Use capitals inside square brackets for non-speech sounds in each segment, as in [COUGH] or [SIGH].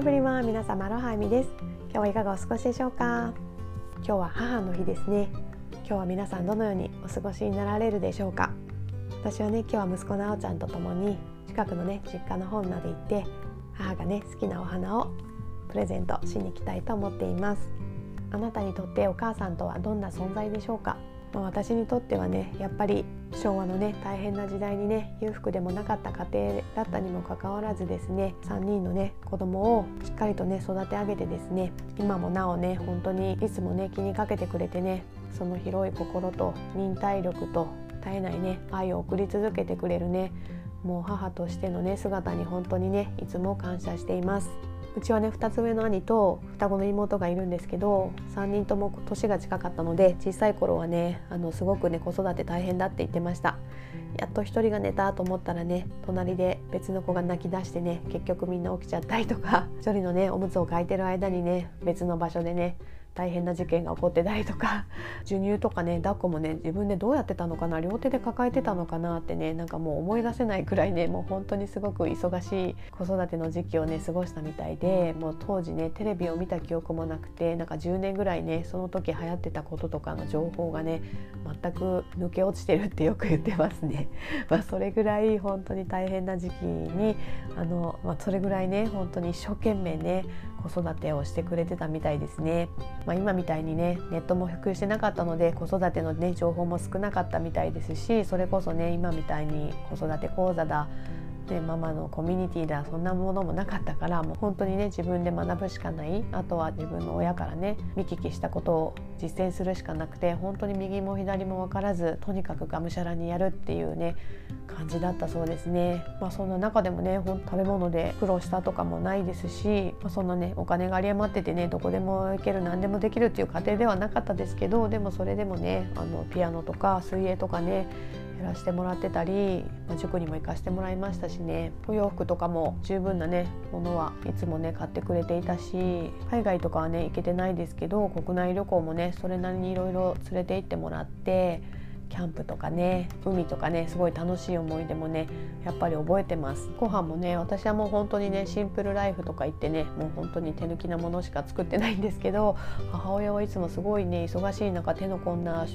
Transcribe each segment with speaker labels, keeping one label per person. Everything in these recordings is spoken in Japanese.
Speaker 1: エブリワン皆様アロハイミです。今日はいかがお過ごしでしょうか？今日は母の日ですね。今日は皆さんどのようにお過ごしになられるでしょうか？私はね今日は息子のあおちゃんと共に近くのね実家の方まで行って母がね好きなお花をプレゼントしに行きたいと思っています。あなたにとってお母さんとはどんな存在でしょうか？まあ、私にとってはねやっぱり昭和のね大変な時代にね裕福でもなかった家庭だったにもかかわらずですね3人のね子供をしっかりとね育て上げてですね今もなおね本当にいつもね気にかけてくれてねその広い心と忍耐力と絶えないね愛を送り続けてくれるねもう母としてのね姿に本当にねいつも感謝しています。うちはね2つ上の兄と双子の妹がいるんですけど3人とも年が近かったので小さい頃はねあのすごくね子育て大変だって言ってました。やっと1人が寝たと思ったらね隣で別の子が泣き出してね結局みんな起きちゃったりとか1人のねおむつを替えてる間にね別の場所でね大変な事件が起こってたりとか [LAUGHS] 授乳とかね抱っこもね自分でどうやってたのかな両手で抱えてたのかなってねなんかもう思い出せないくらいねもう本当にすごく忙しい子育ての時期をね過ごしたみたいでもう当時ねテレビを見た記憶もなくてなんか10年ぐらいねその時流行ってたこととかの情報がね全く抜け落ちてるってよく言ってますね。[LAUGHS] まあ、それぐらい本当に大変な時期にあの、まあ、それぐらいね本当に一生懸命ね子育てをしてくれてたみたいですね。まあ、今みたいにねネットも普及してなかったので子育てのね情報も少なかったみたいですしそれこそね今みたいに子育て講座だね、ママのコミュニティだそんなものもなかったからもう本当にね自分で学ぶしかないあとは自分の親からね見聞きしたことを実践するしかなくて本当に右も左も分からずとにかくがむしゃらにやるっていうね感じだったそうですね。まあ、そんな中でもね食べ物で苦労したとかもないですし、まあ、そんなねお金が有り余っててねどこでも行ける何でもできるっていう家庭ではなかったですけどでもそれでもねあのピアノとか水泳とかねやらせてもらってたり、まあ、塾にも行かせてもらいましたしね。お洋服とかも十分なねものはいつもね買ってくれていたし海外とかはね行けてないですけど国内旅行もねそれなりにいろいろ連れて行ってもらってキャンプとかね海とかねすごい楽しい思い出もねやっぱり覚えてます。ご飯もね私はもう本当にねシンプルライフとか言ってねもう本当に手抜きなものしか作ってないんですけど母親はいつもすごいね忙しい中手の込んだ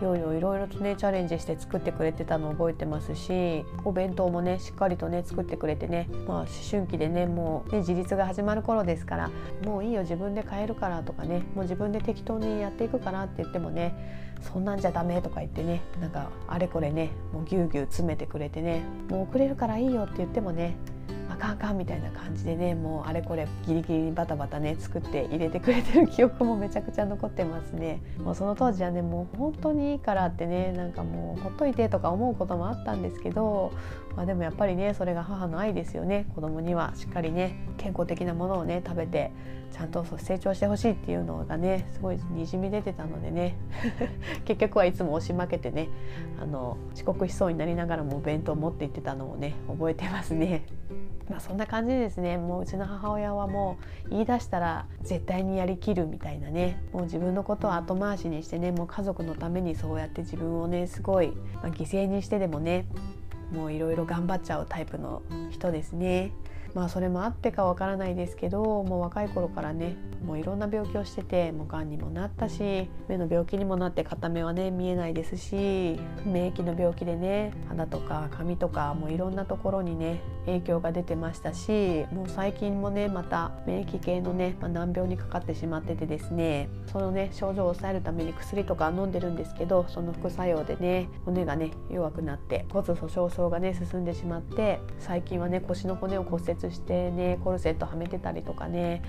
Speaker 1: 料理をいろいろとねチャレンジして作ってくれてたのを覚えてますしお弁当もねしっかりとね作ってくれてねまあ思春期でねもうね自立が始まる頃ですからもういいよ自分で買えるからとかねもう自分で適当にやっていくからって言ってもねそんなんじゃダメとか言ってねなんかあれこれねもうぎゅうぎゅう詰めてくれてねもう遅れるからいいよって言ってもねあかんみたいな感じでねもうあれこれギリギリバタバタね作って入れてくれてる記憶もめちゃくちゃ残ってますねもうその当時はねもう本当にいいからってねなんかもうほっといてとか思うこともあったんですけど、まあ、でもやっぱりねそれが母の愛ですよね子供にはしっかりね健康的なものをね食べてちゃんと成長してほしいっていうのがねすごいにじみ出てたのでね [LAUGHS] 結局はいつも押し負けてねあの遅刻しそうになりながらもお弁当持って行ってたのをね覚えてますね。まあ、そんな感じですねもううちの母親はもう言い出したら絶対にやりきるみたいなねもう自分のことを後回しにしてねもう家族のためにそうやって自分をねすごい、まあ、犠牲にしてでもねもういろいろ頑張っちゃうタイプの人ですね。まあそれもあってかわからないですけどもう若い頃からねもういろんな病気をしててもうがんにもなったし目の病気にもなって片目はね見えないですし免疫の病気でね肌とか髪とかもういろんなところにね影響が出てましたしもう最近もねまた免疫系のね、まあ、難病にかかってしまっててですねそのね症状を抑えるために薬とか飲んでるんですけどその副作用でね骨がね弱くなって骨粗鬆症がね進んでしまって最近はね腰の骨を骨折してねコルセットはめてたりとかね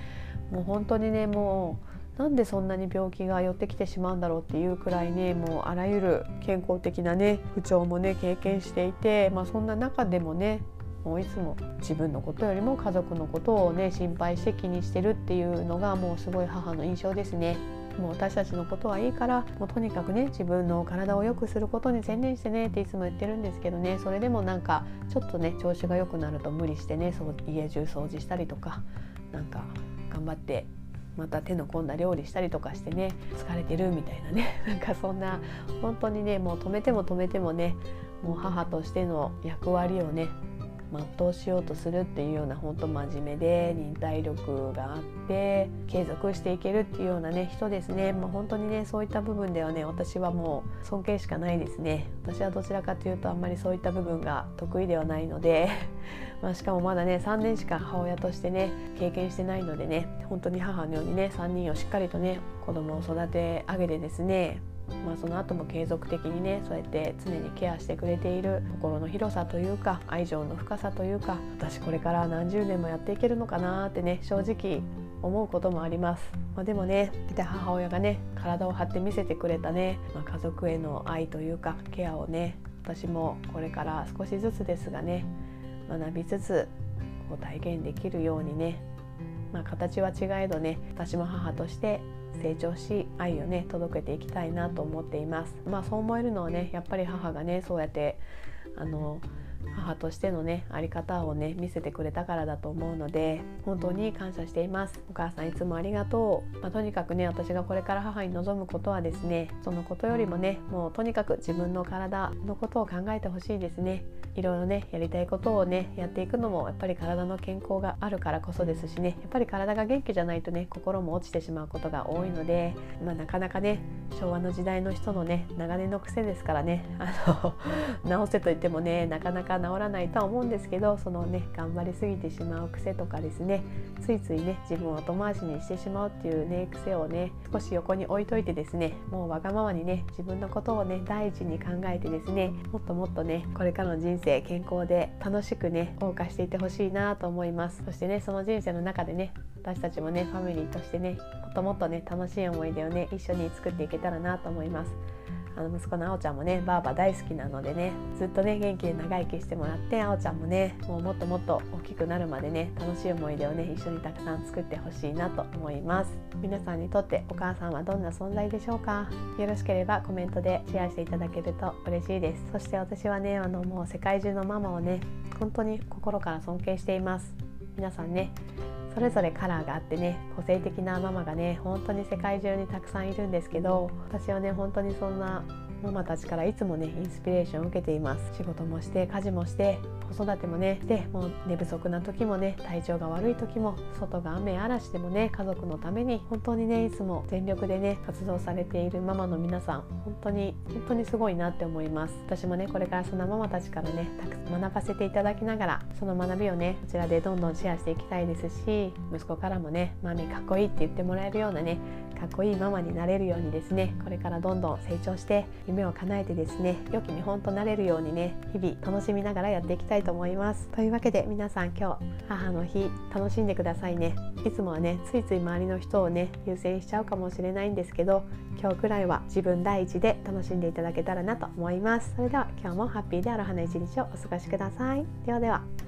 Speaker 1: もう本当にねもうなんでそんなに病気が寄ってきてしまうんだろうっていうくらいねもうあらゆる健康的なね不調もね経験していて、まあ、そんな中でもねもういつも自分のことよりも家族のことをね心配して気にしてるっていうのがもうすごい母の印象ですね。もう私たちのことはいいからもうとにかくね自分の体を良くすることに専念してねっていつも言ってるんですけどねそれでもなんかちょっとね調子が良くなると無理してねそう家中掃除したりとかなんか頑張ってまた手の込んだ料理したりとかしてね疲れてるみたいなね [LAUGHS] なんかそんな本当にねもう止めても止めてもねもう母としての役割をね全うしようとするっていうような本当真面目で忍耐力があって継続していけるっていうようなね人ですね、まあ、本当にねそういった部分ではね私はもう尊敬しかないですね。私はどちらかというとあんまりそういった部分が得意ではないので [LAUGHS] まあしかもまだね3年しか母親としてね経験してないのでね本当に母のようにね3人をしっかりとね子供を育て上げてですねまあ、その後も継続的にねそうやって常にケアしてくれている心の広さというか愛情の深さというか私これから何十年もやっていけるのかなってね正直思うこともあります、まあ、でもね母親がね体を張って見せてくれたね、まあ、家族への愛というかケアをね私もこれから少しずつですがね学びつつこう体現できるようにね、まあ、形は違えどね私も母として成長し愛をね届けていきたいなと思っています。まあそう思えるのはねやっぱり母がねそうやってあの母としてのねあり方をね見せてくれたからだと思うので本当に感謝しています。お母さんいつもありがとう、まあ、とにかくね私がこれから母に望むことはですねそのことよりもねもうとにかく自分の体のことを考えてほしいですねいろいろねやりたいことをねやっていくのもやっぱり体の健康があるからこそですしね。やっぱり体が元気じゃないとね心も落ちてしまうことが多いので、まあ、なかなかね昭和の時代の人のね長年の癖ですからね。あの [LAUGHS] 直せと言ってもねなかなか治らないとは思うんですけどそのね頑張りすぎてしまう癖とかですね。ついついね自分を後回しにしてしまうっていうね癖をね少し横に置いといてですねもうわがままにね自分のことをね第一に考えてですねもっともっとねこれからの人生健康で楽しくね謳歌していってほしいなと思います。そしてねその人生の中でね私たちもねファミリーとしてねもっともっとね楽しい思い出をね一緒に作っていけたらなと思います。あの息子のあおちゃんもねばあば大好きなのでねずっとね元気で長生きしてもらってあおちゃんもねもうもっともっと大きくなるまでね楽しい思い出をね一緒にたくさん作ってほしいなと思います。皆さんにとってお母さんはどんな存在でしょうか？よろしければコメントでシェアしていただけると嬉しいです。そして私はねあのもう世界中のママをね本当に心から尊敬しています。皆さんねそれぞれカラーがあってね個性的なママがね本当に世界中にたくさんいるんですけど私はね本当にそんなママたちからいつもねインスピレーションを受けています。仕事もして家事もして子育てもねでもう寝不足な時もね体調が悪い時も外が雨嵐でもね家族のために本当にねいつも全力でね活動されているママの皆さん本当に本当にすごいなって思います。私もねこれからそんなママたちからねたくさん学ばせていただきながらその学びをねこちらでどんどんシェアしていきたいですし息子からもねマミかっこいいって言ってもらえるようなねかっこいいママになれるようにですねこれからどんどん成長して夢を叶えてですね良き見本となれるようにね日々楽しみながらやっていきたいと思います。というわけで皆さん今日母の日楽しんでくださいね。いつもはねついつい周りの人をね優先しちゃうかもしれないんですけど今日くらいは自分第一で楽しんでいただけたらなと思います。それでは今日もハッピーである花一日をお過ごしください。ではでは。